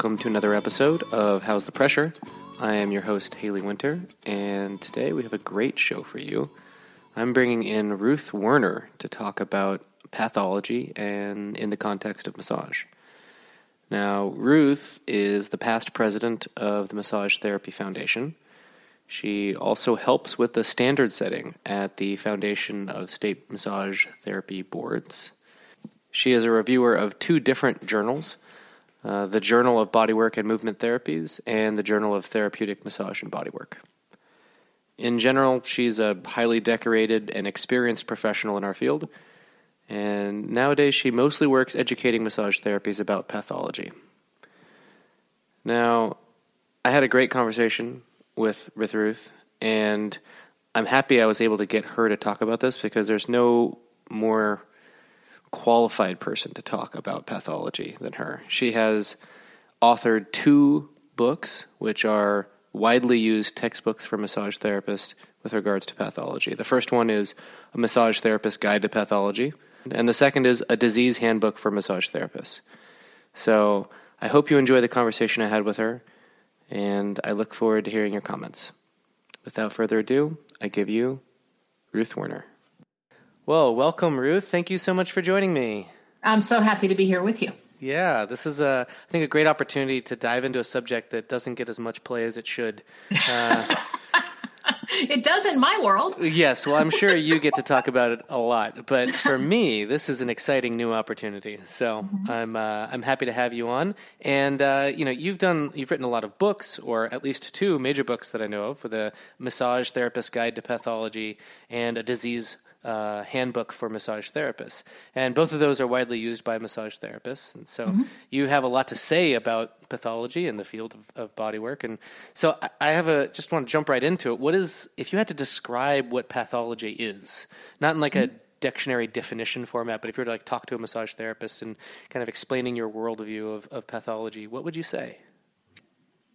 Welcome to another episode of How's the Pressure? I am your host, Haley Winter, and today we have a great show for you. I'm bringing in Ruth Werner to talk about pathology and in the context of massage. Now, Ruth is the past president of the Massage Therapy Foundation. She also helps with the standard setting at the Foundation of State Massage Therapy Boards. She is a reviewer of two different journals uh, the Journal of Bodywork and Movement Therapies and the Journal of Therapeutic Massage and Bodywork. In general, she's a highly decorated and experienced professional in our field, and nowadays she mostly works educating massage therapies about pathology. Now, I had a great conversation with, with Ruth, and I'm happy I was able to get her to talk about this because there's no more qualified person to talk about pathology than her. She has authored two books, which are widely used textbooks for massage therapists with regards to pathology. The first one is A Massage Therapist Guide to Pathology, and the second is A Disease Handbook for Massage Therapists. So I hope you enjoy the conversation I had with her, and I look forward to hearing your comments. Without further ado, I give you Ruth Werner. Well, welcome, Ruth. Thank you so much for joining me. I'm so happy to be here with you. Yeah, this is a, I think, a great opportunity to dive into a subject that doesn't get as much play as it should. Uh, it does in my world. Yes, well, I'm sure you get to talk about it a lot, but for me, this is an exciting new opportunity. So mm-hmm. I'm uh, I'm happy to have you on. And uh, you know, you've done you've written a lot of books, or at least two major books that I know of, for the Massage Therapist Guide to Pathology and a Disease uh, handbook for massage therapists. And both of those are widely used by massage therapists. And so mm-hmm. you have a lot to say about pathology in the field of, of body work. And so I, I have a just want to jump right into it. What is, if you had to describe what pathology is, not in like mm-hmm. a dictionary definition format, but if you were to like talk to a massage therapist and kind of explaining your worldview of, of pathology, what would you say?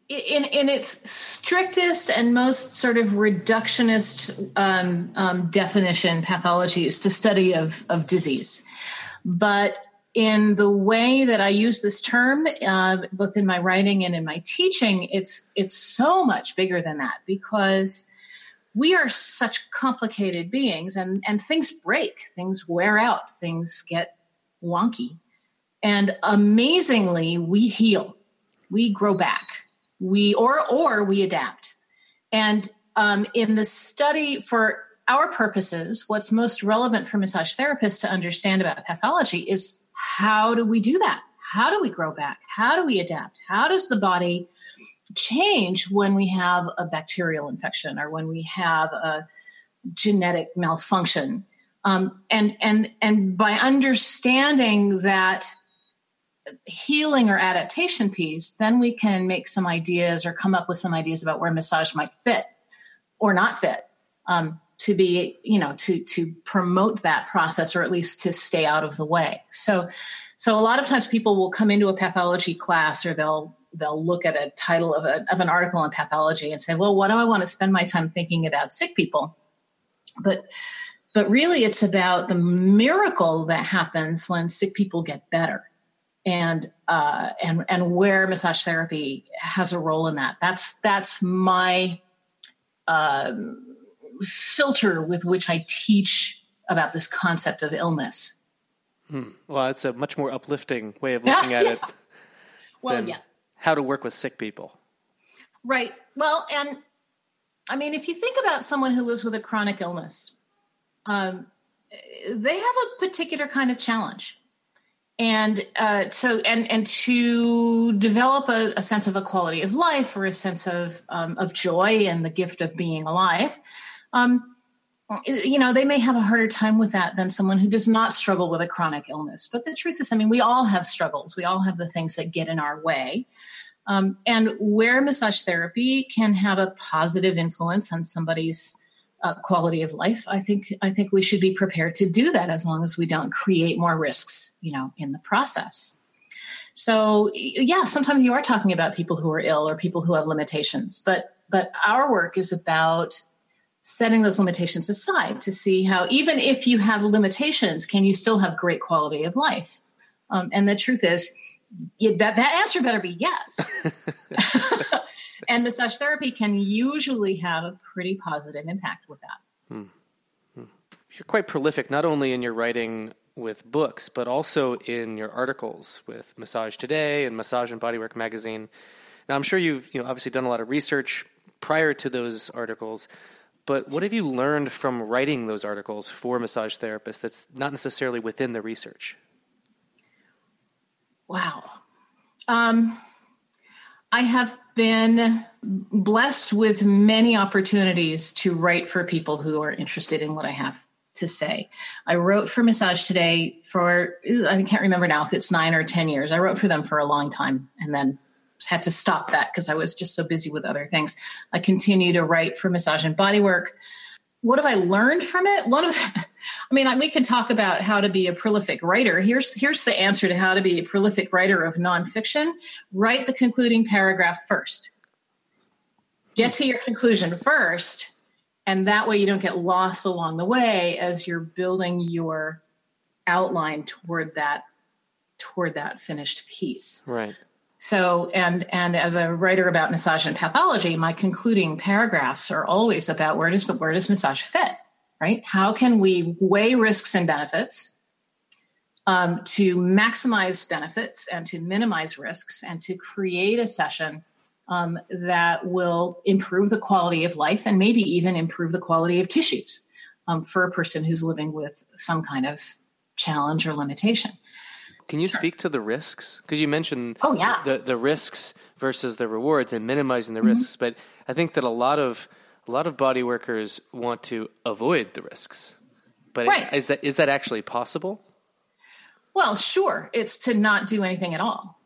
In in its strictest and most sort of reductionist um, um, definition, pathology is the study of of disease. But in the way that I use this term, uh, both in my writing and in my teaching, it's it's so much bigger than that because we are such complicated beings, and and things break, things wear out, things get wonky, and amazingly, we heal, we grow back we or or we adapt. And um, in the study for our purposes what's most relevant for massage therapists to understand about pathology is how do we do that? How do we grow back? How do we adapt? How does the body change when we have a bacterial infection or when we have a genetic malfunction? Um, and and and by understanding that healing or adaptation piece, then we can make some ideas or come up with some ideas about where massage might fit or not fit um, to be, you know, to to promote that process or at least to stay out of the way. So, so a lot of times people will come into a pathology class or they'll they'll look at a title of, a, of an article on pathology and say, well, what do I want to spend my time thinking about sick people? But but really, it's about the miracle that happens when sick people get better and uh, and and where massage therapy has a role in that. That's that's my um, filter with which I teach about this concept of illness. Hmm. Well, it's a much more uplifting way of looking at it. well, yes. How to work with sick people. Right. Well, and I mean, if you think about someone who lives with a chronic illness, um, they have a particular kind of challenge and uh, so and and to develop a, a, sense of a quality of life or a sense of um, of joy and the gift of being alive um, you know they may have a harder time with that than someone who does not struggle with a chronic illness. But the truth is i mean we all have struggles. We all have the things that get in our way. Um, and where massage therapy can have a positive influence on somebody's uh, quality of life, I think I think we should be prepared to do that as long as we don't create more risks, you know, in the process. So yeah, sometimes you are talking about people who are ill or people who have limitations, but but our work is about setting those limitations aside to see how even if you have limitations, can you still have great quality of life? Um, and the truth is, that, that answer better be yes. and massage therapy can usually have a pretty positive impact with that. Hmm. Hmm. You're quite prolific, not only in your writing with books, but also in your articles with Massage Today and Massage and Bodywork magazine. Now, I'm sure you've you know obviously done a lot of research prior to those articles, but what have you learned from writing those articles for massage therapists that's not necessarily within the research? Wow. Um, I have been blessed with many opportunities to write for people who are interested in what I have to say. I wrote for Massage Today for, I can't remember now if it's nine or 10 years. I wrote for them for a long time and then had to stop that because I was just so busy with other things. I continue to write for Massage and Bodywork. What have I learned from it? One of, I mean, we could talk about how to be a prolific writer. Here's here's the answer to how to be a prolific writer of nonfiction. Write the concluding paragraph first. Get to your conclusion first, and that way you don't get lost along the way as you're building your outline toward that toward that finished piece. Right. So, and and as a writer about massage and pathology, my concluding paragraphs are always about where does where does massage fit, right? How can we weigh risks and benefits um, to maximize benefits and to minimize risks and to create a session um, that will improve the quality of life and maybe even improve the quality of tissues um, for a person who's living with some kind of challenge or limitation. Can you sure. speak to the risks? Because you mentioned oh, yeah. the, the risks versus the rewards and minimizing the mm-hmm. risks. But I think that a lot of a lot of body workers want to avoid the risks. But right. is that is that actually possible? Well, sure. It's to not do anything at all.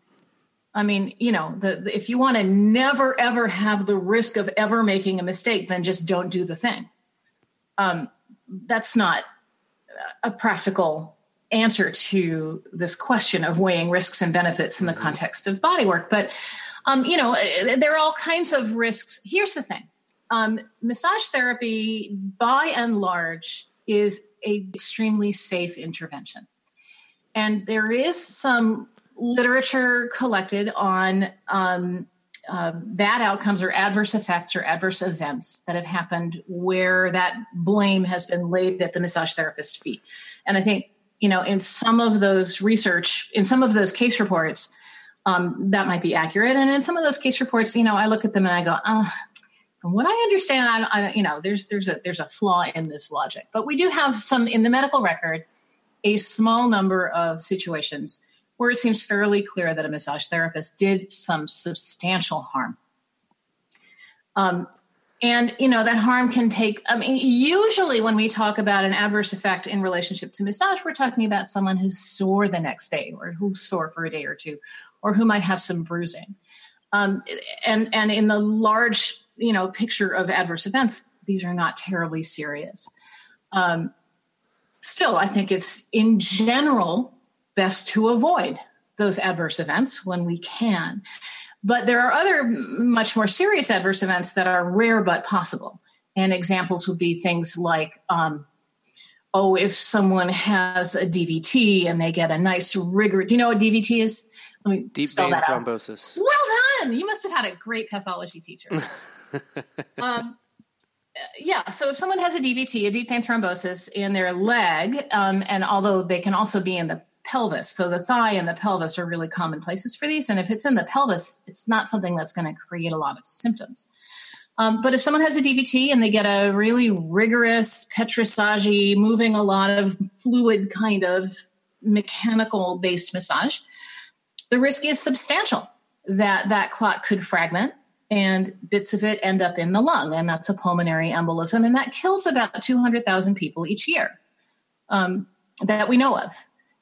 I mean, you know, the, the, if you want to never ever have the risk of ever making a mistake, then just don't do the thing. Um, that's not a practical answer to this question of weighing risks and benefits in the mm-hmm. context of bodywork. But, um, you know, there are all kinds of risks. Here's the thing um, massage therapy, by and large, is a extremely safe intervention. And there is some literature collected on um, uh, bad outcomes or adverse effects or adverse events that have happened where that blame has been laid at the massage therapist's feet. And I think you know, in some of those research, in some of those case reports, um, that might be accurate. And in some of those case reports, you know, I look at them and I go, oh, from what I understand, I, I, you know, there's there's a there's a flaw in this logic. But we do have some in the medical record, a small number of situations where it seems fairly clear that a massage therapist did some substantial harm. Um, and you know that harm can take i mean usually when we talk about an adverse effect in relationship to massage we're talking about someone who's sore the next day or who's sore for a day or two or who might have some bruising. Um, and and in the large you know picture of adverse events these are not terribly serious. Um, still i think it's in general best to avoid those adverse events when we can but there are other much more serious adverse events that are rare but possible. And examples would be things like, um, oh, if someone has a DVT and they get a nice rigor. Do you know what DVT is? Let me deep vein thrombosis. Out. Well done. You must have had a great pathology teacher. um, yeah, so if someone has a DVT, a deep vein thrombosis in their leg, um, and although they can also be in the pelvis. So the thigh and the pelvis are really common places for these. And if it's in the pelvis, it's not something that's going to create a lot of symptoms. Um, but if someone has a DVT and they get a really rigorous petrissage, moving a lot of fluid kind of mechanical based massage, the risk is substantial that that clot could fragment and bits of it end up in the lung. And that's a pulmonary embolism. And that kills about 200,000 people each year um, that we know of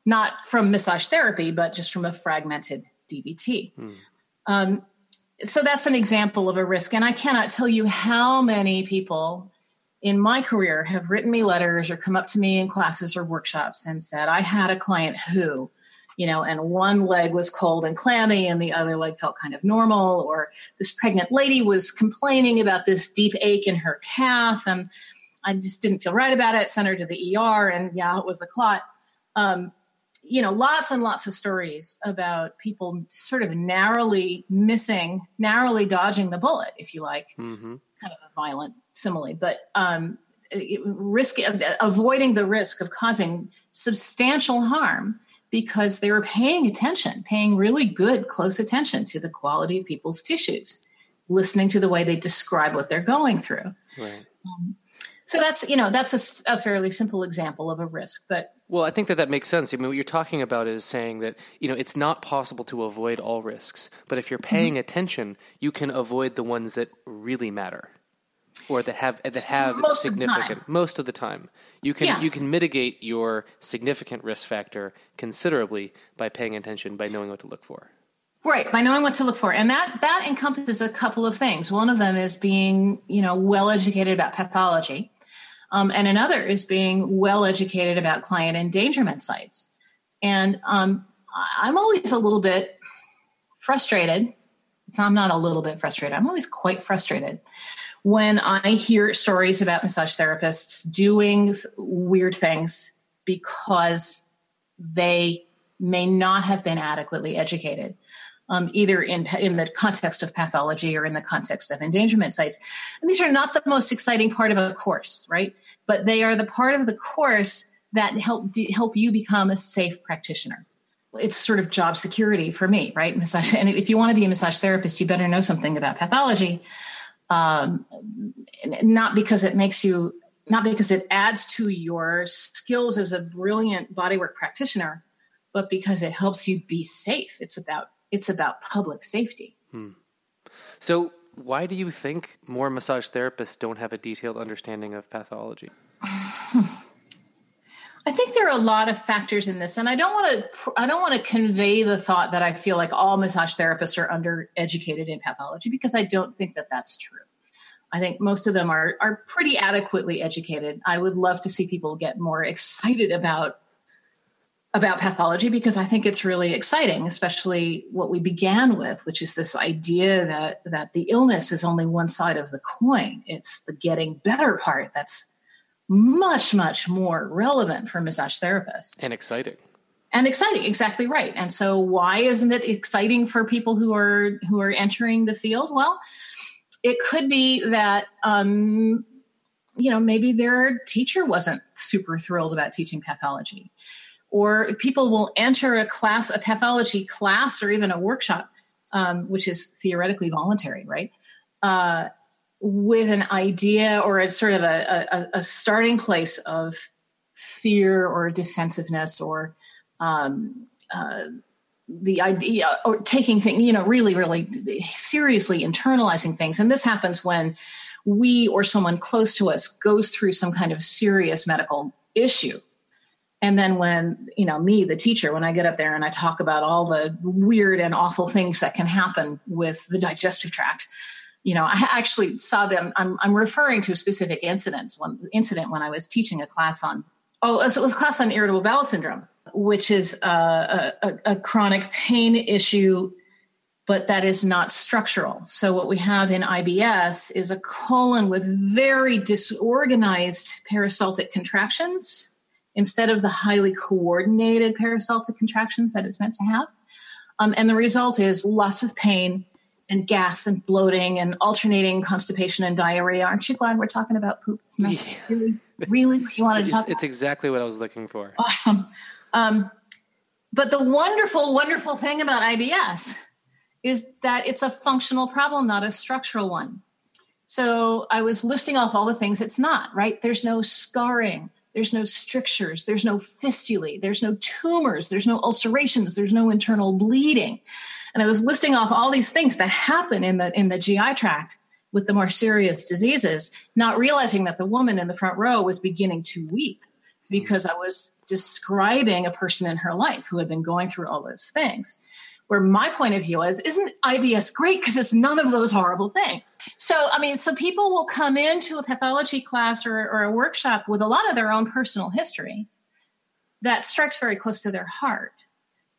not from massage therapy, but just from a fragmented DVT. Hmm. Um, so that's an example of a risk. And I cannot tell you how many people in my career have written me letters or come up to me in classes or workshops and said, I had a client who, you know, and one leg was cold and clammy and the other leg felt kind of normal, or this pregnant lady was complaining about this deep ache in her calf and I just didn't feel right about it, sent her to the ER, and yeah, it was a clot. Um, you know, lots and lots of stories about people sort of narrowly missing, narrowly dodging the bullet, if you like. Mm-hmm. Kind of a violent simile, but um, risk avoiding the risk of causing substantial harm because they were paying attention, paying really good, close attention to the quality of people's tissues, listening to the way they describe what they're going through. Right. Um, so that's you know that's a, a, fairly simple example of a risk, but well, I think that that makes sense. I mean, what you're talking about is saying that you know it's not possible to avoid all risks, but if you're paying mm-hmm. attention, you can avoid the ones that really matter or that have that have most significant of most of the time. You can yeah. you can mitigate your significant risk factor considerably by paying attention, by knowing what to look for. Right, by knowing what to look for. And that that encompasses a couple of things. One of them is being, you know, well educated about pathology. Um, and another is being well educated about client endangerment sites. And um, I'm always a little bit frustrated. I'm not a little bit frustrated. I'm always quite frustrated when I hear stories about massage therapists doing weird things because they may not have been adequately educated. Um, either in in the context of pathology or in the context of endangerment sites. And these are not the most exciting part of a course, right? But they are the part of the course that help help you become a safe practitioner. It's sort of job security for me, right? Massage, and if you want to be a massage therapist, you better know something about pathology um, not because it makes you not because it adds to your skills as a brilliant bodywork practitioner but because it helps you be safe it's about it's about public safety hmm. so why do you think more massage therapists don't have a detailed understanding of pathology I think there are a lot of factors in this, and I don't want to. I don't want to convey the thought that I feel like all massage therapists are undereducated in pathology because I don't think that that's true. I think most of them are are pretty adequately educated. I would love to see people get more excited about about pathology because I think it's really exciting, especially what we began with, which is this idea that that the illness is only one side of the coin. It's the getting better part that's much, much more relevant for massage therapists. And exciting. And exciting, exactly right. And so why isn't it exciting for people who are who are entering the field? Well, it could be that um, you know maybe their teacher wasn't super thrilled about teaching pathology or people will enter a class a pathology class or even a workshop um, which is theoretically voluntary right uh, with an idea or a sort of a, a, a starting place of fear or defensiveness or um, uh, the idea or taking things, you know, really, really seriously internalizing things. And this happens when we or someone close to us goes through some kind of serious medical issue. And then when, you know, me, the teacher, when I get up there and I talk about all the weird and awful things that can happen with the digestive tract, you know, I actually saw them. I'm, I'm referring to a specific incident, one incident when I was teaching a class on, oh, so it was a class on irritable bowel syndrome, which is a, a, a chronic pain issue, but that is not structural. So what we have in IBS is a colon with very disorganized peristaltic contractions instead of the highly coordinated peristaltic contractions that it's meant to have. Um, and the result is lots of pain and gas and bloating and alternating constipation and diarrhea. Aren't you glad we're talking about poop? It's nice. Yeah. Really, really what you wanted it's, to talk It's exactly what I was looking for. Awesome. Um, but the wonderful, wonderful thing about IBS is that it's a functional problem, not a structural one. So I was listing off all the things it's not, right? There's no scarring, there's no strictures, there's no fistulae, there's no tumors, there's no ulcerations, there's no internal bleeding. And I was listing off all these things that happen in the in the GI tract with the more serious diseases, not realizing that the woman in the front row was beginning to weep because I was describing a person in her life who had been going through all those things. Where my point of view is, isn't IBS great because it's none of those horrible things? So, I mean, so people will come into a pathology class or, or a workshop with a lot of their own personal history that strikes very close to their heart.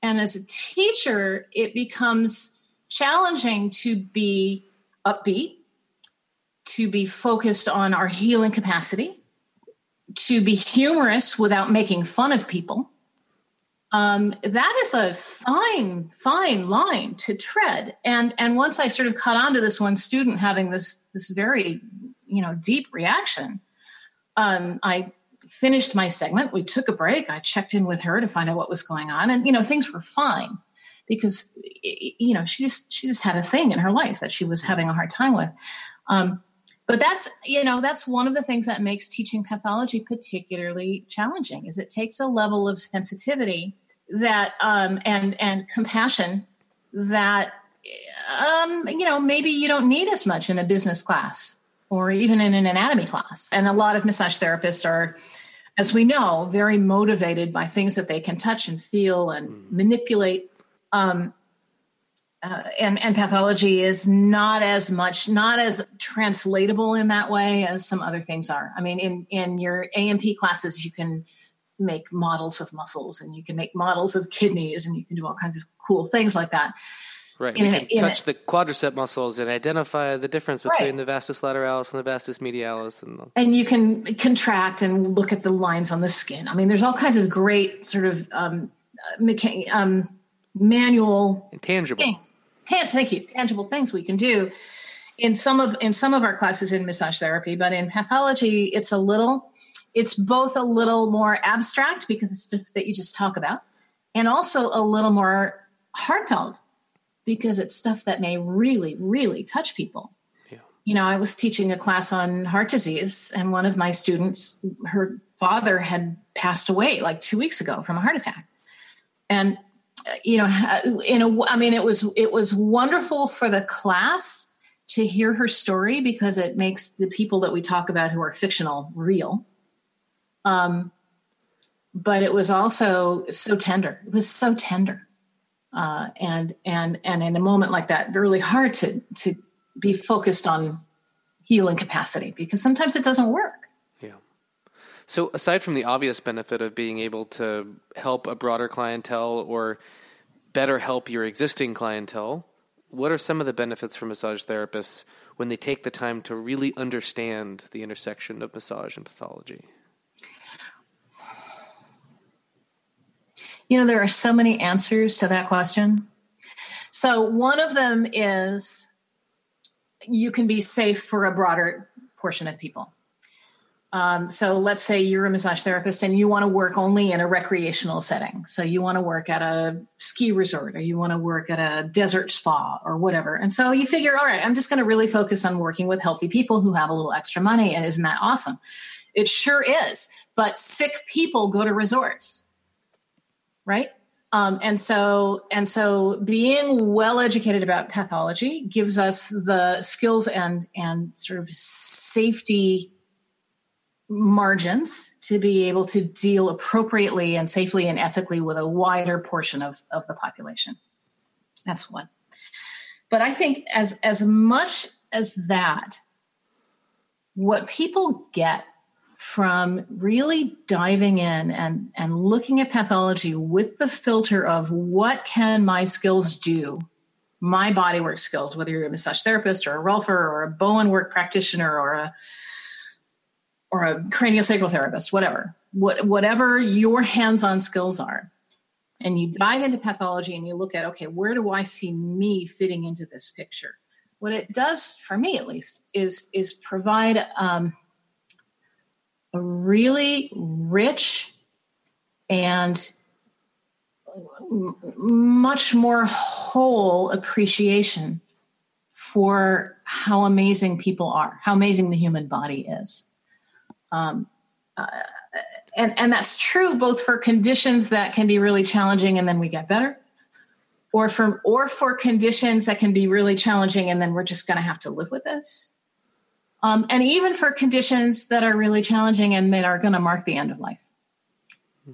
And as a teacher, it becomes challenging to be upbeat, to be focused on our healing capacity, to be humorous without making fun of people, um, that is a fine, fine line to tread. And and once I sort of caught on to this one student having this this very you know deep reaction, um, I finished my segment. We took a break. I checked in with her to find out what was going on, and you know things were fine because you know she just she just had a thing in her life that she was having a hard time with. Um, but that's you know that's one of the things that makes teaching pathology particularly challenging is it takes a level of sensitivity that um, and and compassion that um, you know maybe you don't need as much in a business class or even in an anatomy class and a lot of massage therapists are as we know very motivated by things that they can touch and feel and mm. manipulate um, uh, and, and pathology is not as much not as translatable in that way as some other things are. I mean in in your A&P classes you can make models of muscles and you can make models of kidneys and you can do all kinds of cool things like that. Right in you can touch the quadricep muscles and identify the difference between right. the vastus lateralis and the vastus medialis and the, and you can contract and look at the lines on the skin. I mean there's all kinds of great sort of um, mecha- um manual intangible things. thank you tangible things we can do in some of in some of our classes in massage therapy but in pathology it's a little it's both a little more abstract because it's stuff that you just talk about and also a little more heartfelt because it's stuff that may really really touch people yeah. you know i was teaching a class on heart disease and one of my students her father had passed away like two weeks ago from a heart attack and you know in a i mean it was it was wonderful for the class to hear her story because it makes the people that we talk about who are fictional real. Um but it was also so tender. It was so tender. Uh and and and in a moment like that really hard to to be focused on healing capacity because sometimes it doesn't work so aside from the obvious benefit of being able to help a broader clientele or better help your existing clientele, what are some of the benefits for massage therapists when they take the time to really understand the intersection of massage and pathology? You know, there are so many answers to that question. So, one of them is you can be safe for a broader portion of people. Um, so let's say you're a massage therapist and you want to work only in a recreational setting. So you want to work at a ski resort or you want to work at a desert spa or whatever. And so you figure, all right, I'm just going to really focus on working with healthy people who have a little extra money. And isn't that awesome? It sure is. But sick people go to resorts, right? Um, and so and so being well educated about pathology gives us the skills and and sort of safety margins to be able to deal appropriately and safely and ethically with a wider portion of, of the population. That's one. But I think as as much as that, what people get from really diving in and, and looking at pathology with the filter of what can my skills do, my bodywork skills, whether you're a massage therapist or a rolfer or a Bowen work practitioner or a or a craniosacral therapist, whatever, what, whatever your hands-on skills are, and you dive into pathology and you look at, okay, where do I see me fitting into this picture? What it does, for me at least, is is provide um, a really rich and much more whole appreciation for how amazing people are, how amazing the human body is. Um, uh, and, and that's true both for conditions that can be really challenging and then we get better or for or for conditions that can be really challenging and then we're just going to have to live with this. Um, and even for conditions that are really challenging and that are going to mark the end of life.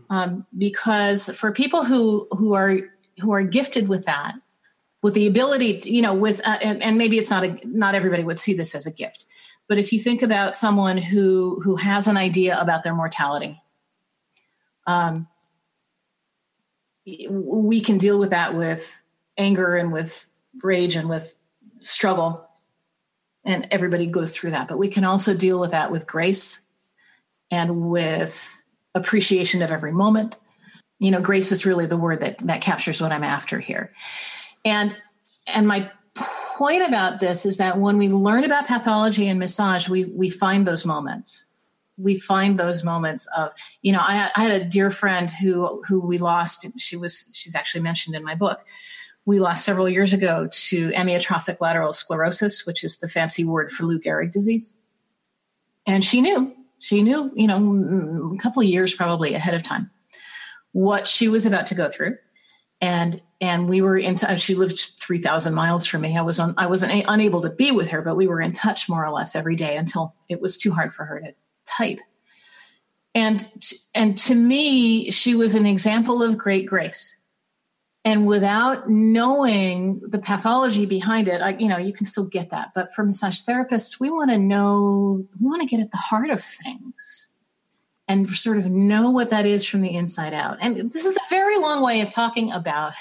Um, because for people who who are who are gifted with that with the ability to, you know with uh, and, and, maybe it's not a not everybody would see this as a gift but if you think about someone who who has an idea about their mortality, um, we can deal with that with anger and with rage and with struggle, and everybody goes through that. But we can also deal with that with grace and with appreciation of every moment you know, grace is really the word that that captures what I'm after here. And and my point about this is that when we learn about pathology and massage, we we find those moments. We find those moments of, you know, I, I had a dear friend who who we lost. She was she's actually mentioned in my book. We lost several years ago to amyotrophic lateral sclerosis, which is the fancy word for Lou Gehrig disease. And she knew, she knew, you know, a couple of years probably ahead of time what she was about to go through and and we were in touch she lived 3000 miles from me. I was on i wasn't a, unable to be with her but we were in touch more or less every day until it was too hard for her to type. And and to me she was an example of great grace. And without knowing the pathology behind it I, you know you can still get that. But for massage therapists we want to know we want to get at the heart of things and sort of know what that is from the inside out. And this is a very long way of talking about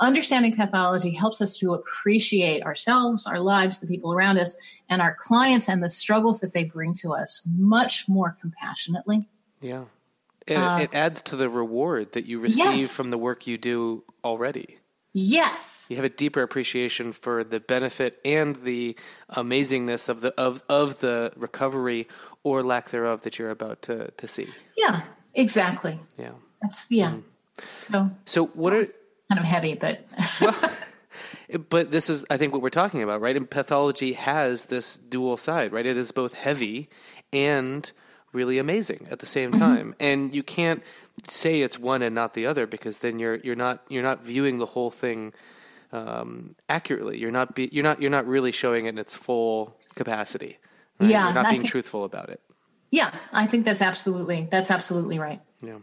understanding pathology helps us to appreciate ourselves, our lives, the people around us, and our clients and the struggles that they bring to us much more compassionately. Yeah. It, uh, it adds to the reward that you receive yes. from the work you do already. Yes. You have a deeper appreciation for the benefit and the amazingness of the of, of the recovery or lack thereof that you're about to, to see. Yeah, exactly. Yeah. That's yeah. Mm. So So what are kind of heavy, but well, but this is I think what we're talking about, right? And pathology has this dual side, right? It is both heavy and really amazing at the same mm-hmm. time. Mm-hmm. And you can't say it's one and not the other because then you're you're not you're not viewing the whole thing um, accurately. You're not be, you're not you're not really showing it in its full capacity. Right? Yeah, you're not being think, truthful about it. Yeah, I think that's absolutely that's absolutely right. Yeah.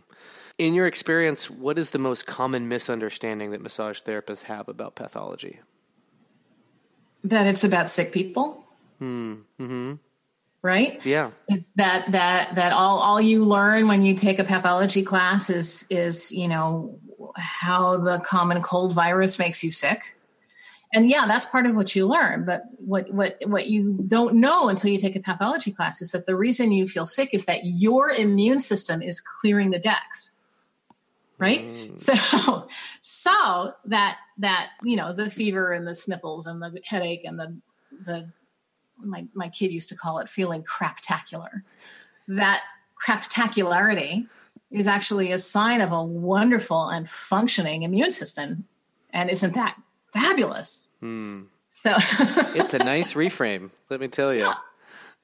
In your experience, what is the most common misunderstanding that massage therapists have about pathology? That it's about sick people. Hmm. Mm-hmm right? Yeah. It's that that that all all you learn when you take a pathology class is is you know how the common cold virus makes you sick. And yeah that's part of what you learn but what what what you don't know until you take a pathology class is that the reason you feel sick is that your immune system is clearing the decks right? Mm. so so that that you know the fever and the sniffles and the headache and the the my, my kid used to call it feeling craptacular. That craptacularity is actually a sign of a wonderful and functioning immune system. And isn't that fabulous? Hmm. So it's a nice reframe, let me tell you. Yeah.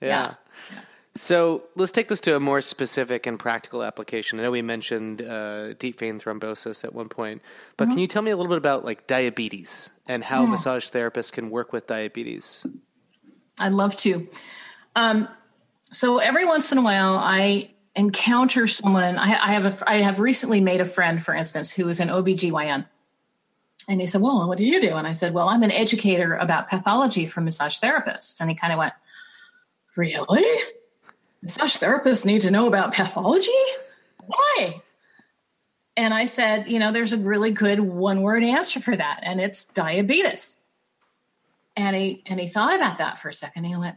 yeah. yeah. So let's take this to a more specific and practical application. I know we mentioned uh, deep vein thrombosis at one point, but mm-hmm. can you tell me a little bit about like diabetes and how massage therapists can work with diabetes? I'd love to. Um, so every once in a while, I encounter someone. I, I, have a, I have recently made a friend, for instance, who is an OBGYN. And he said, Well, what do you do? And I said, Well, I'm an educator about pathology for massage therapists. And he kind of went, Really? Massage therapists need to know about pathology? Why? And I said, You know, there's a really good one word answer for that, and it's diabetes. And he and he thought about that for a second. And he went,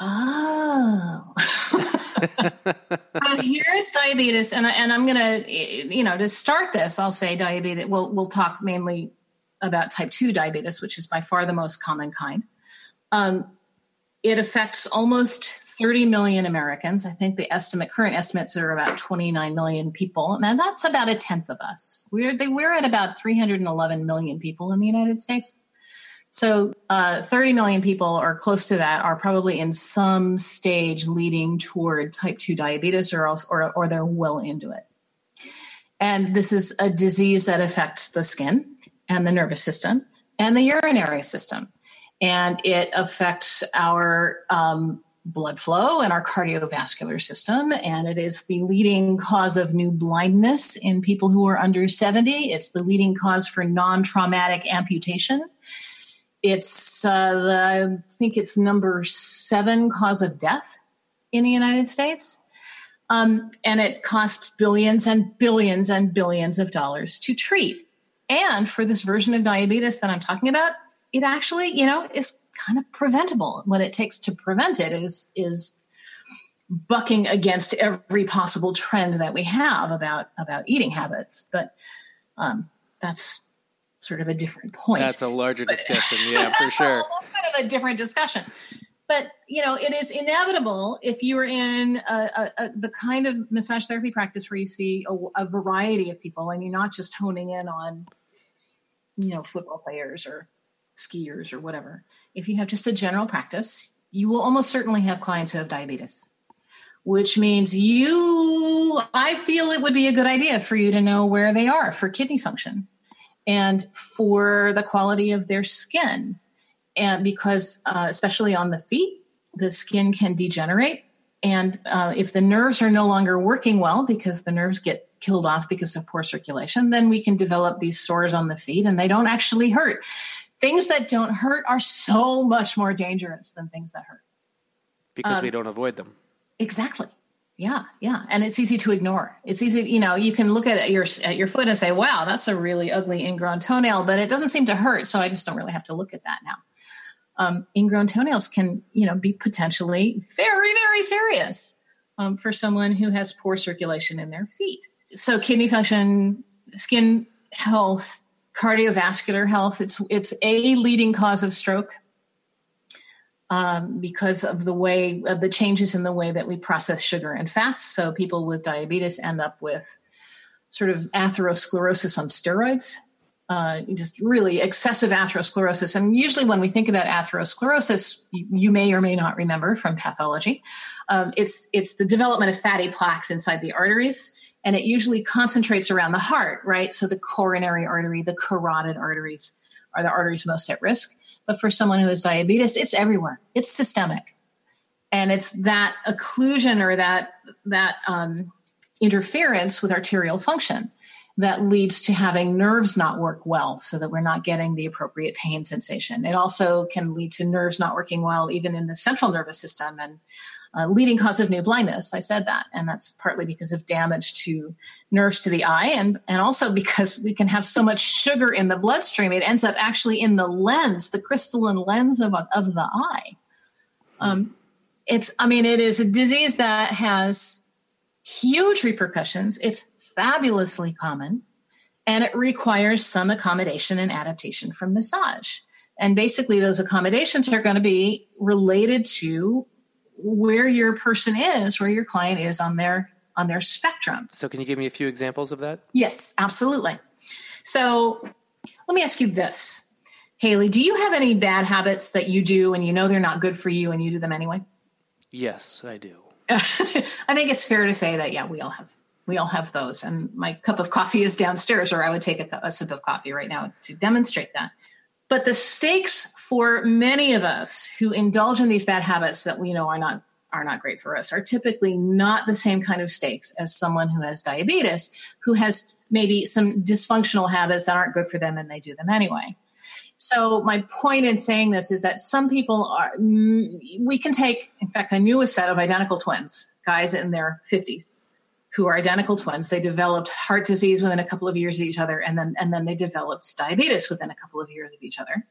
"Oh." so here's diabetes, and and I'm gonna, you know, to start this, I'll say diabetes. We'll we'll talk mainly about type two diabetes, which is by far the most common kind. Um, it affects almost 30 million Americans. I think the estimate, current estimates are about 29 million people. and that's about a tenth of us. We're, they, we're at about 311 million people in the United States. So, uh, 30 million people or close to that are probably in some stage leading toward type 2 diabetes or, else, or, or they're well into it. And this is a disease that affects the skin and the nervous system and the urinary system. And it affects our um, blood flow and our cardiovascular system. And it is the leading cause of new blindness in people who are under 70. It's the leading cause for non traumatic amputation it's, uh, I think it's number seven cause of death in the United States. Um, and it costs billions and billions and billions of dollars to treat. And for this version of diabetes that I'm talking about, it actually, you know, is kind of preventable. What it takes to prevent it is is bucking against every possible trend that we have about about eating habits. But um, that's sort of a different point. That's a larger discussion, yeah, for sure. kind of a different discussion. But you know, it is inevitable if you are in a, a, a, the kind of massage therapy practice where you see a, variety of people, and you're not just honing in on, you know, football players or skiers or whatever. If you have just a general practice, you will almost certainly have clients who have diabetes which means you, I feel it would be a good idea for you to know where they are for kidney function and for the quality of their skin. And because, uh, especially on the feet, the skin can degenerate. And uh, if the nerves are no longer working well because the nerves get killed off because of poor circulation, then we can develop these sores on the feet and they don't actually hurt. Things that don't hurt are so much more dangerous than things that hurt. Because um, we don't avoid them. Exactly. Yeah, yeah, and it's easy to ignore. It's easy, you know, you can look at your at your foot and say, "Wow, that's a really ugly ingrown toenail," but it doesn't seem to hurt, so I just don't really have to look at that now. Um, ingrown toenails can, you know, be potentially very, very serious um, for someone who has poor circulation in their feet. So, kidney function, skin health, cardiovascular health. It's it's a leading cause of stroke um, because of the way of the changes in the way that we process sugar and fats. So people with diabetes end up with sort of atherosclerosis on steroids. Uh, just really excessive atherosclerosis. And usually, when we think about atherosclerosis, you, you may or may not remember from pathology, um, it's it's the development of fatty plaques inside the arteries, and it usually concentrates around the heart, right? So the coronary artery, the carotid arteries are the arteries most at risk. But for someone who has diabetes, it's everywhere. It's systemic, and it's that occlusion or that that um, interference with arterial function that leads to having nerves not work well so that we're not getting the appropriate pain sensation. It also can lead to nerves not working well, even in the central nervous system and uh, leading cause of new blindness. I said that, and that's partly because of damage to nerves to the eye, and and also because we can have so much sugar in the bloodstream, it ends up actually in the lens, the crystalline lens of of the eye. Um, it's, I mean, it is a disease that has huge repercussions. It's fabulously common, and it requires some accommodation and adaptation from massage. And basically, those accommodations are going to be related to where your person is, where your client is on their on their spectrum. So can you give me a few examples of that? Yes, absolutely. So let me ask you this. Haley, do you have any bad habits that you do and you know they're not good for you and you do them anyway? Yes, I do. I think it's fair to say that yeah, we all have we all have those. And my cup of coffee is downstairs, or I would take a, a sip of coffee right now to demonstrate that. But the stakes for many of us who indulge in these bad habits that we know are not are not great for us are typically not the same kind of stakes as someone who has diabetes who has maybe some dysfunctional habits that aren't good for them and they do them anyway. So my point in saying this is that some people are mm, we can take in fact I knew a set of identical twins, guys in their 50s who are identical twins. They developed heart disease within a couple of years of each other, and then and then they developed diabetes within a couple of years of each other.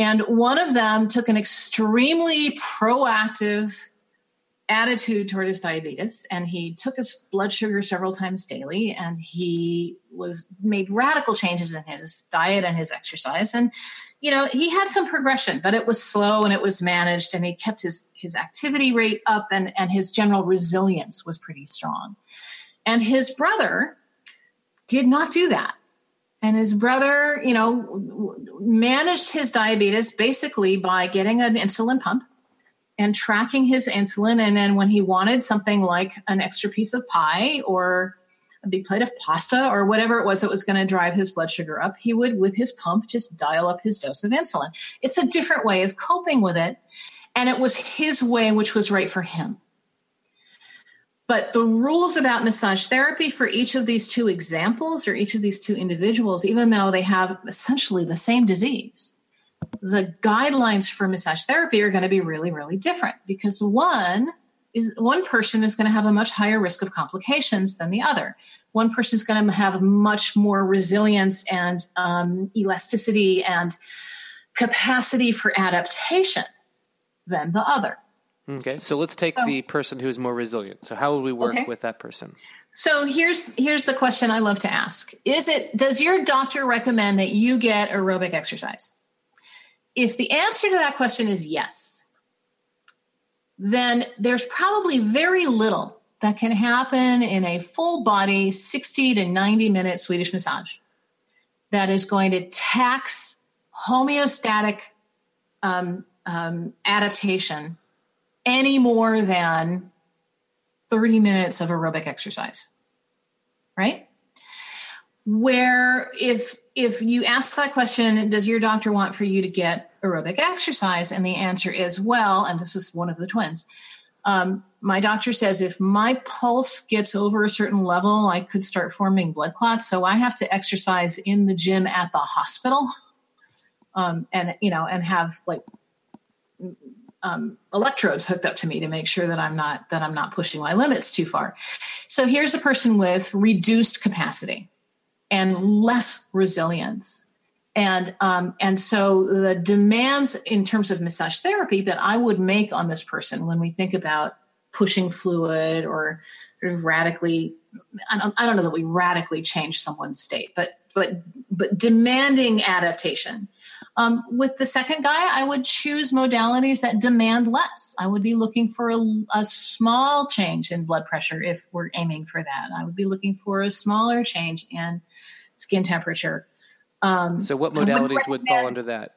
And one of them took an extremely proactive attitude toward his diabetes and he took his blood sugar several times daily and he was made radical changes in his diet and his exercise. And you know he had some progression but it was slow and it was managed and he kept his his activity rate up and and his general resilience was pretty strong. And his brother did not do that and his brother you know managed his diabetes basically by getting an insulin pump and tracking his insulin. And then when he wanted something like an extra piece of pie or a big plate of pasta or whatever it was that was going to drive his blood sugar up, he would, with his pump, just dial up his dose of insulin. It's a different way of coping with it. And it was his way, which was right for him. But the rules about massage therapy for each of these two examples or each of these two individuals, even though they have essentially the same disease, the guidelines for massage therapy are going to be really, really different because one is one person is going to have a much higher risk of complications than the other. One person is going to have much more resilience and um, elasticity and capacity for adaptation than the other. Okay, so let's take oh. the person who's more resilient. So how would we work okay. with that person? So here's here's the question I love to ask. Is it does your doctor recommend that you get aerobic exercise? If the answer to that question is yes, then there's probably very little that can happen in a full body 60 to 90 minute Swedish massage that is going to tax homeostatic um, um, adaptation any more than 30 minutes of aerobic exercise right? Where if if you ask that question does your doctor want for you to get aerobic exercise? And the answer is well and this is one of the twins um, my doctor says if my pulse gets over a certain level i could start forming blood clots. So i have to exercise in the gym at the hospital um, and you know and have like um, electrodes hooked up to me to make sure that I'm not that I'm not pushing my limits too far. So here's a person with reduced capacity and less resilience. And um, and so the demands in terms of massage therapy that I would make on this person when we think about pushing fluid or sort of radically, I don't, I don't know that we radically change someone's state, but but but demanding adaptation um, with the second guy, I would choose modalities that demand less. I would be looking for a, a, small change in blood pressure if we're aiming for that. I would be looking for a smaller change in skin temperature. Um, so, what modalities would, would fall under that?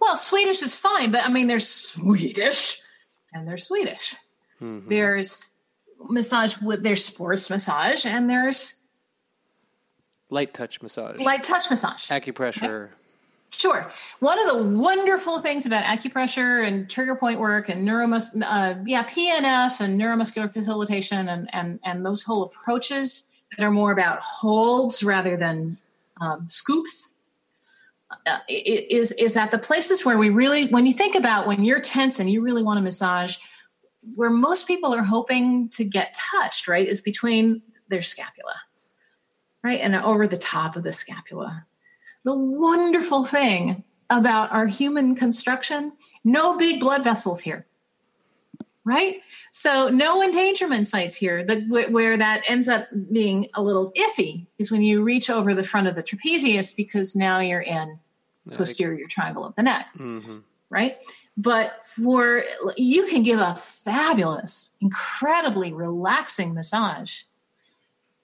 Well, Swedish is fine, but I mean, there's Swedish and there's Swedish. Mm-hmm. There's massage with there's sports massage and there's light touch massage. Light touch massage. Acupressure. Okay. Sure. One of the wonderful things about acupressure and trigger point work and neuromus, uh, yeah, PNF and neuromuscular facilitation and, and, and those whole approaches that are more about holds rather than um, scoops uh, is, is that the places where we really, when you think about when you're tense and you really want to massage, where most people are hoping to get touched, right, is between their scapula, right, and over the top of the scapula the wonderful thing about our human construction no big blood vessels here right? So no endangerment sites here the, where that ends up being a little iffy is when you reach over the front of the trapezius because now you're in posterior triangle of the neck mm-hmm. right? But for you can give a fabulous incredibly relaxing massage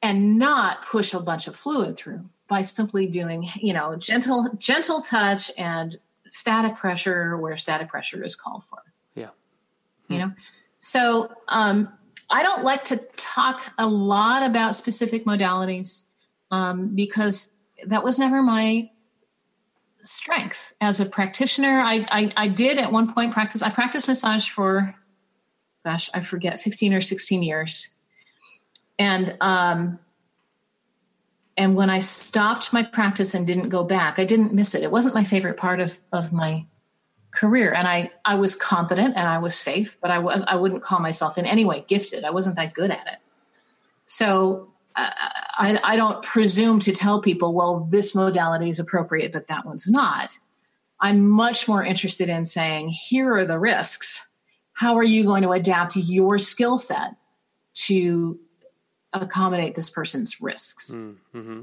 and not push a bunch of fluid through by simply doing, you know, gentle gentle touch and static pressure where static pressure is called for. Yeah. You know. So, um I don't like to talk a lot about specific modalities um, because that was never my strength as a practitioner. I, I, I did at one point practice. I practiced massage for, gosh, I forget, fifteen or sixteen years, and um, and when I stopped my practice and didn't go back, I didn't miss it. It wasn't my favorite part of, of my career. And I, I was competent and I was safe, but I was, I wouldn't call myself in any way gifted. I wasn't that good at it. So uh, I, I don't presume to tell people, well, this modality is appropriate, but that one's not. I'm much more interested in saying, here are the risks. How are you going to adapt your skill set to accommodate this person's risks. Mm-hmm.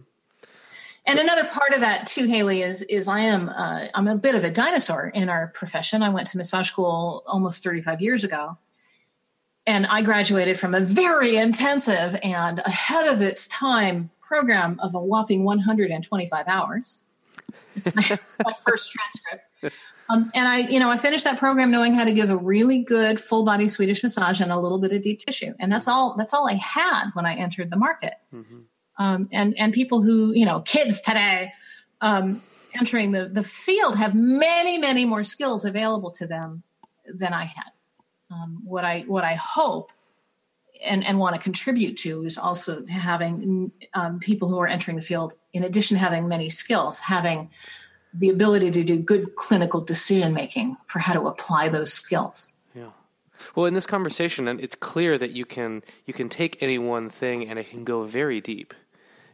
And another part of that too, Haley, is is I am uh, I'm a bit of a dinosaur in our profession. I went to massage school almost 35 years ago, and I graduated from a very intensive and ahead of its time program of a whopping 125 hours. It's my, my first transcript. Um, and I, you know, I finished that program knowing how to give a really good full body Swedish massage and a little bit of deep tissue, and that's all. That's all I had when I entered the market. Mm-hmm. Um, and and people who, you know, kids today um, entering the the field have many many more skills available to them than I had. Um, what I what I hope and, and want to contribute to is also having um, people who are entering the field, in addition to having many skills, having the ability to do good clinical decision making for how to apply those skills. Yeah. Well, in this conversation, and it's clear that you can you can take any one thing and it can go very deep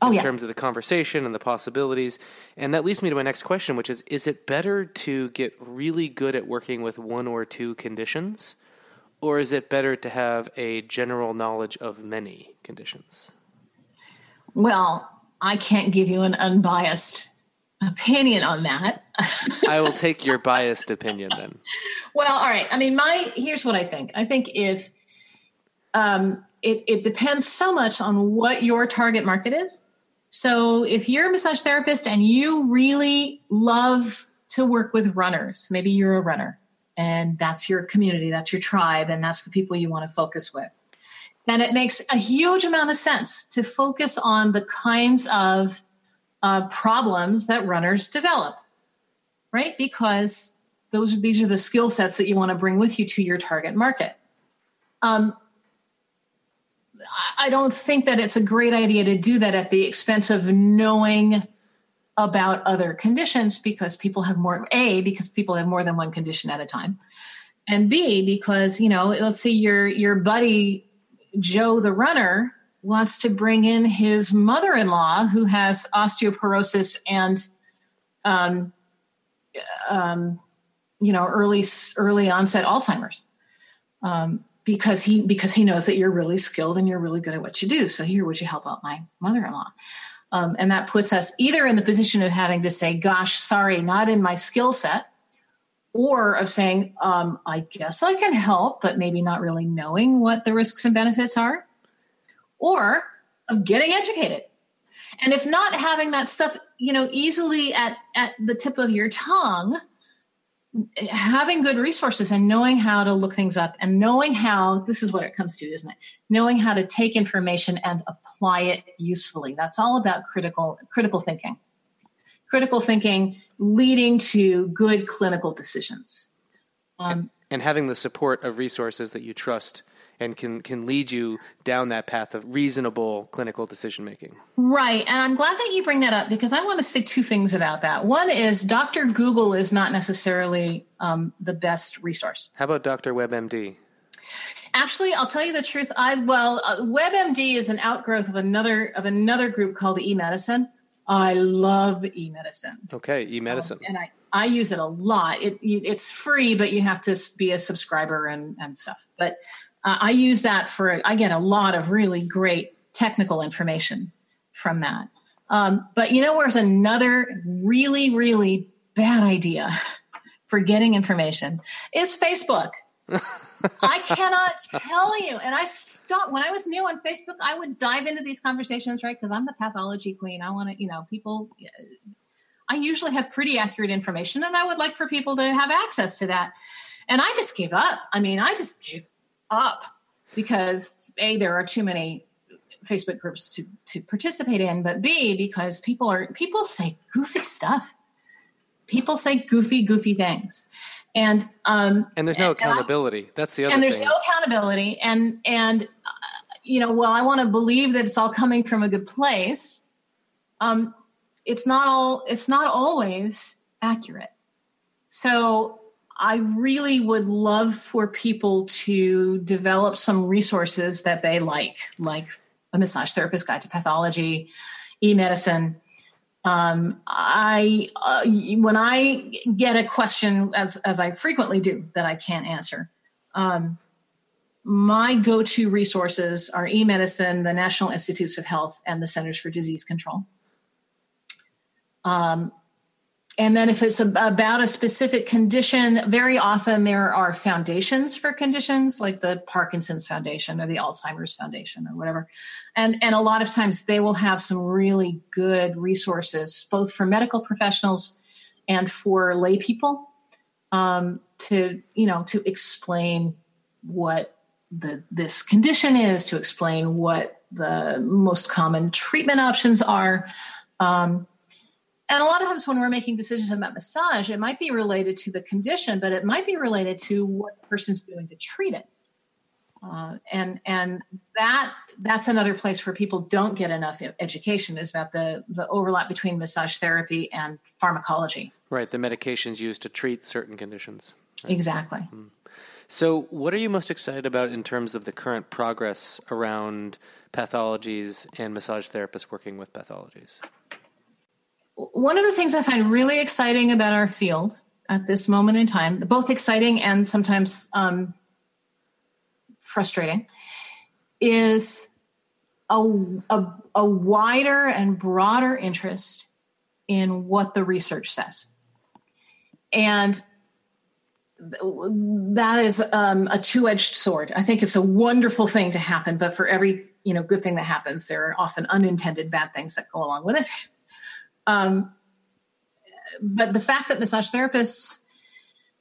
oh, in yeah. terms of the conversation and the possibilities. And that leads me to my next question, which is: Is it better to get really good at working with one or two conditions, or is it better to have a general knowledge of many conditions? Well, I can't give you an unbiased opinion on that. I will take your biased opinion then. Well, all right. I mean, my here's what I think. I think if um, it, it depends so much on what your target market is. So if you're a massage therapist and you really love to work with runners, maybe you're a runner and that's your community, that's your tribe, and that's the people you want to focus with. Then it makes a huge amount of sense to focus on the kinds of uh, problems that runners develop, right? Because those these are the skill sets that you want to bring with you to your target market. Um, I don't think that it's a great idea to do that at the expense of knowing about other conditions because people have more a because people have more than one condition at a time and b because you know let's say your your buddy joe the runner wants to bring in his mother-in-law who has osteoporosis and um, um, you know early early onset alzheimer's um, because he because he knows that you're really skilled and you're really good at what you do. So here would you help out my mother-in-law? Um, and that puts us either in the position of having to say, gosh, sorry, not in my skill set, or of saying, um, I guess I can help, but maybe not really knowing what the risks and benefits are, or of getting educated. And if not having that stuff, you know, easily at, at the tip of your tongue, having good resources and knowing how to look things up and knowing how this is what it comes to isn't it? Knowing how to take information and apply it usefully. That's all about critical critical thinking. Critical thinking leading to good clinical decisions. Um, and having the support of resources that you trust and can can lead you down that path of reasonable clinical decision making. Right. And I'm glad that you bring that up because I want to say two things about that. One is Dr. Google is not necessarily um, the best resource. How about Dr. WebMD? Actually, I'll tell you the truth. I well, uh, WebMD is an outgrowth of another of another group called eMedicine. I love eMedicine. Okay, eMedicine. Um, and I I use it a lot. It it's free, but you have to be a subscriber and and stuff. But uh, I use that for, I get a lot of really great technical information from that. Um, but you know, where's another really, really bad idea for getting information is Facebook. I cannot tell you. And I stopped when I was new on Facebook, I would dive into these conversations, right? Because I'm the pathology queen. I want to, you know, people, I usually have pretty accurate information and I would like for people to have access to that. And I just gave up. I mean, I just gave up because a there are too many Facebook groups to to participate in, but b because people are people say goofy stuff. People say goofy goofy things, and um, and there's no and accountability. I, That's the other. And there's thing. no accountability, and and uh, you know, well, I want to believe that it's all coming from a good place. Um, it's not all. It's not always accurate. So I really would love for people to develop some resources that they like, like a massage therapist guide to pathology, e-medicine. Um, I uh, when I get a question, as as I frequently do, that I can't answer, um, my go-to resources are e-medicine, the National Institutes of Health, and the Centers for Disease Control. Um, and then if it's about a specific condition, very often there are foundations for conditions like the Parkinson's Foundation or the Alzheimer's Foundation or whatever. And, and a lot of times they will have some really good resources, both for medical professionals and for lay people um, to, you know, to explain what the, this condition is, to explain what the most common treatment options are. Um, and a lot of times when we're making decisions about massage, it might be related to the condition, but it might be related to what the person's doing to treat it. Uh, and and that that's another place where people don't get enough education is about the the overlap between massage therapy and pharmacology. Right, the medications used to treat certain conditions. Right? Exactly. Mm. So, what are you most excited about in terms of the current progress around pathologies and massage therapists working with pathologies? One of the things I find really exciting about our field at this moment in time, both exciting and sometimes um, frustrating, is a, a, a wider and broader interest in what the research says. And that is um, a two-edged sword. I think it's a wonderful thing to happen, but for every you know good thing that happens, there are often unintended bad things that go along with it. Um, but the fact that massage therapists,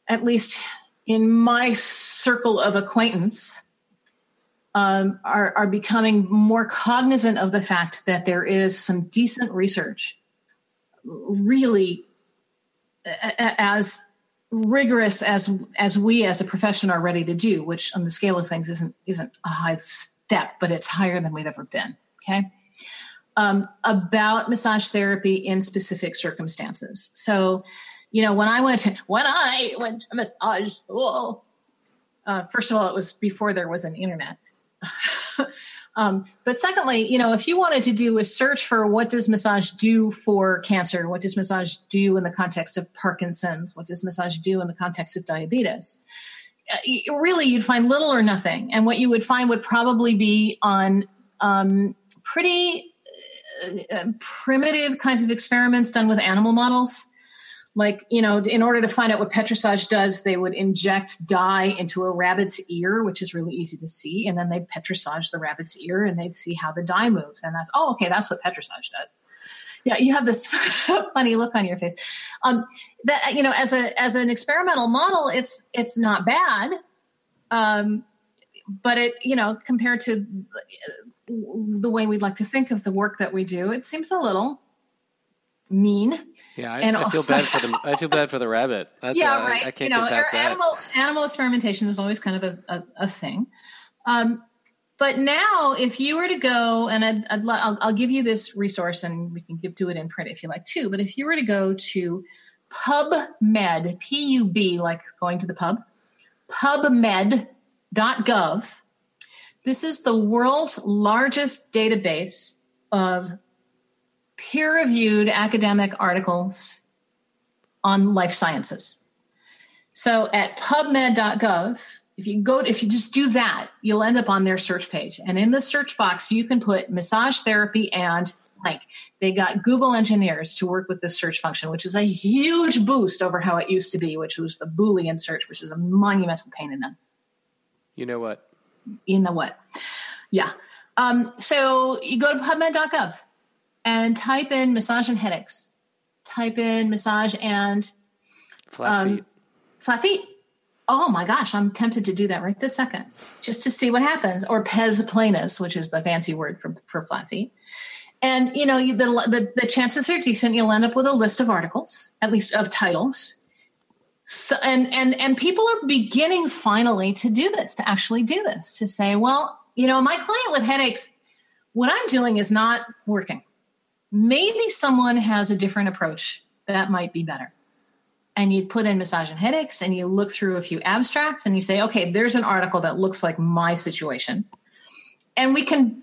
at least in my circle of acquaintance, um, are, are becoming more cognizant of the fact that there is some decent research, really as rigorous as as we as a profession are ready to do, which on the scale of things isn't isn't a high step, but it's higher than we've ever been. Okay. Um, about massage therapy in specific circumstances. So, you know, when I went when I went to massage school, uh, first of all, it was before there was an internet. um, but secondly, you know, if you wanted to do a search for what does massage do for cancer, what does massage do in the context of Parkinson's, what does massage do in the context of diabetes, uh, really you'd find little or nothing. And what you would find would probably be on um, pretty uh, uh primitive kinds of experiments done with animal models. Like you know in order to find out what petrissage does they would inject dye into a rabbit's ear which is really easy to see and then they'd petrissage the rabbit's ear and they'd see how the dye moves and that's oh okay that's what petrissage does. Yeah you have this funny look on your face. Um, that you know as a as an experimental model it's it's not bad um, but it you know compared to the way we'd like to think of the work that we do it seems a little mean. Yeah, I, and I feel bad for the I feel bad for the rabbit. That's, yeah, uh, right. I, can't you know, get past animal that. animal experimentation is always kind of a, a, a thing. Um, but now, if you were to go, and I'd, I'd I'll, I'll, give you this resource, and we can give, do it in print if you like too. But if you were to go to PubMed, P U B, like going to the pub, PubMed.gov. This is the world's largest database of peer reviewed academic articles on life sciences. So at pubmed.gov, if you go, if you just do that, you'll end up on their search page. And in the search box, you can put massage therapy and like they got Google engineers to work with this search function, which is a huge boost over how it used to be, which was the Boolean search, which is a monumental pain in the. You know what? In the what? Yeah. Um, so you go to pubmed.gov and type in massage and headaches. Type in massage and flat um, feet. Flat feet. Oh my gosh, I'm tempted to do that right this second, just to see what happens. Or pes planus, which is the fancy word for, for flat feet. And you know, you, the, the, the chances are decent. You'll end up with a list of articles, at least of titles. So, and and and people are beginning finally to do this, to actually do this, to say, well, you know, my client with headaches, what I'm doing is not working maybe someone has a different approach that might be better. And you put in massage and headaches and you look through a few abstracts and you say, okay, there's an article that looks like my situation. And we can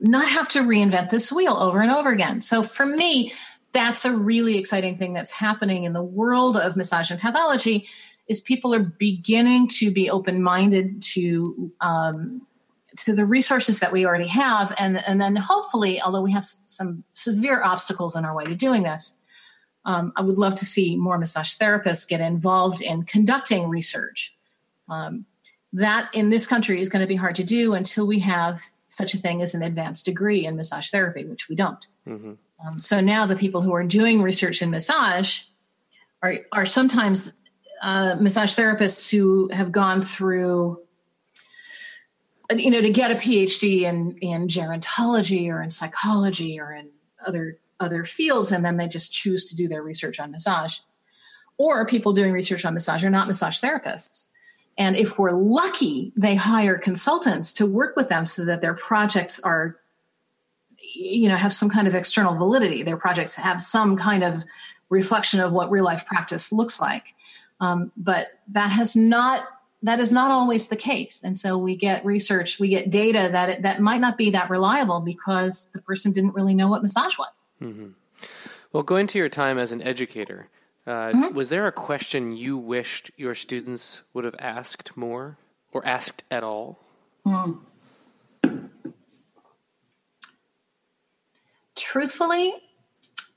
not have to reinvent this wheel over and over again. So for me, that's a really exciting thing that's happening in the world of massage and pathology is people are beginning to be open-minded to um, to the resources that we already have. And and then hopefully although we have some severe obstacles in our way to doing this um, i would love to see more massage therapists get involved in conducting research. Um, that in this country is going to be hard to do until we have such a thing as an advanced degree in massage therapy which we don't. Mm-hmm. Um, so now the people who are doing research in massage are are sometimes uh, massage therapists who have gone through you know to get a phd in in gerontology or in psychology or in other other fields and then they just choose to do their research on massage. Or people doing research on massage are not massage therapists. And if we're lucky they hire consultants to work with them so that their projects are you know have some kind of external validity their projects have some kind of reflection of what real life practice looks like um, but that has not that is not always the case and so we get research we get data that it, that might not be that reliable because the person didn't really know what massage was mm-hmm. well going to your time as an educator uh, mm-hmm. was there a question you wished your students would have asked more or asked at all Hmm. Truthfully,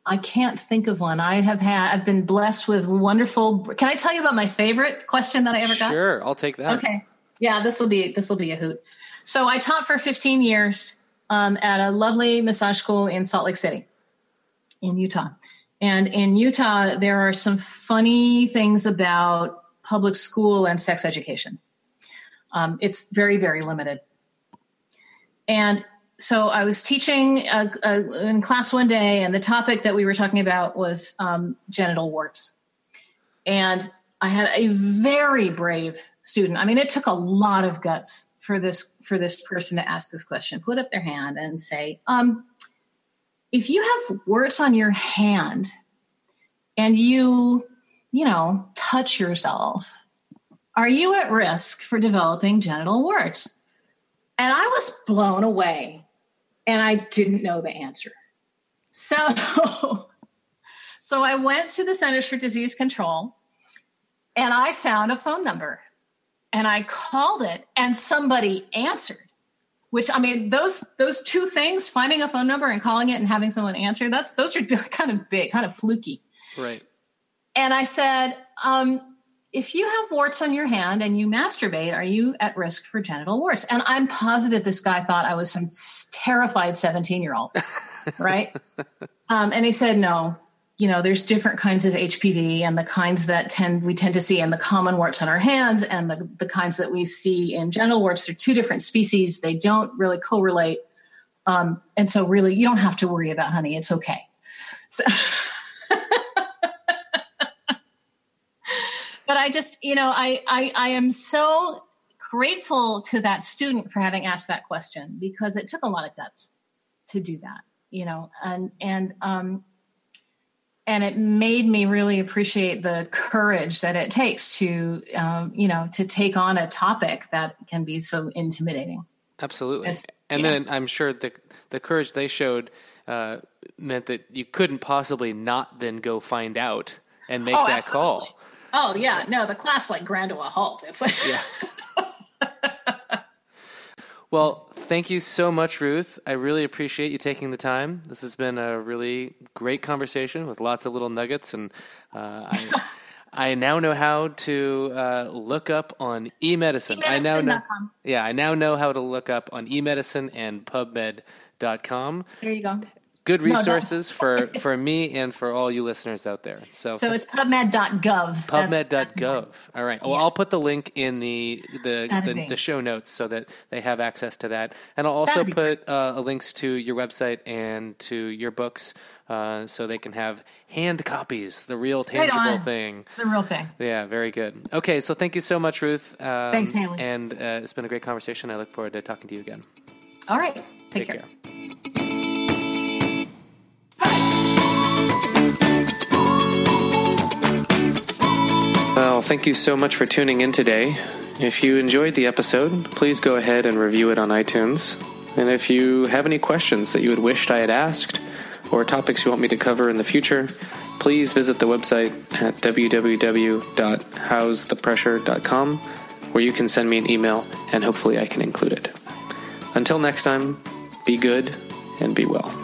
I can't think of one. I have had, I've been blessed with wonderful. Can I tell you about my favorite question that I ever got? Sure, I'll take that. Okay. Yeah, this will be this will be a hoot. So I taught for 15 years um, at a lovely massage school in Salt Lake City, in Utah. And in Utah, there are some funny things about public school and sex education. Um, it's very, very limited. And so I was teaching uh, uh, in class one day, and the topic that we were talking about was um, genital warts. And I had a very brave student. I mean, it took a lot of guts for this for this person to ask this question. Put up their hand and say, um, "If you have warts on your hand, and you, you know, touch yourself, are you at risk for developing genital warts?" And I was blown away and I didn't know the answer. So, so I went to the Centers for Disease Control and I found a phone number and I called it and somebody answered. Which I mean, those those two things, finding a phone number and calling it and having someone answer, that's those are kind of big, kind of fluky. Right. And I said, um, if you have warts on your hand and you masturbate, are you at risk for genital warts? And I'm positive this guy thought I was some terrified 17 year old, right? um, and he said, no, you know, there's different kinds of HPV and the kinds that tend we tend to see and the common warts on our hands and the, the kinds that we see in genital warts. They're two different species. They don't really correlate. Um, and so really you don't have to worry about honey. It's okay. So but I just, you know, I, I, I am so grateful to that student for having asked that question because it took a lot of guts to do that, you know, and, and, um, and it made me really appreciate the courage that it takes to, um, you know, to take on a topic that can be so intimidating. Absolutely. Yes. And yeah. then I'm sure the the courage they showed uh, meant that you couldn't possibly not then go find out and make oh, that absolutely. call. Oh yeah, no, the class like ground to a halt. It's like yeah. well, thank you so much, Ruth. I really appreciate you taking the time. This has been a really great conversation with lots of little nuggets, and uh, I, I now know how to uh, look up on eMedicine. I now know, yeah, I now know how to look up on eMedicine and PubMed.com. There you go good resources no, for, for me and for all you listeners out there. So, so it's PubMed.gov. PubMed.gov. All right. Well, yeah. I'll put the link in the the, the, the, show notes so that they have access to that, and I'll also put uh, links to your website and to your books. Uh, so they can have hand copies, the real tangible right thing. The real thing. Yeah, very good. Okay, so thank you so much, Ruth. Um, Thanks, Haley. And uh, it's been a great conversation. I look forward to talking to you again. All right. Take, Take care. care. Thank you so much for tuning in today. If you enjoyed the episode, please go ahead and review it on iTunes. And if you have any questions that you had wished I had asked, or topics you want me to cover in the future, please visit the website at www.howsthepressure.com where you can send me an email and hopefully I can include it. Until next time, be good and be well.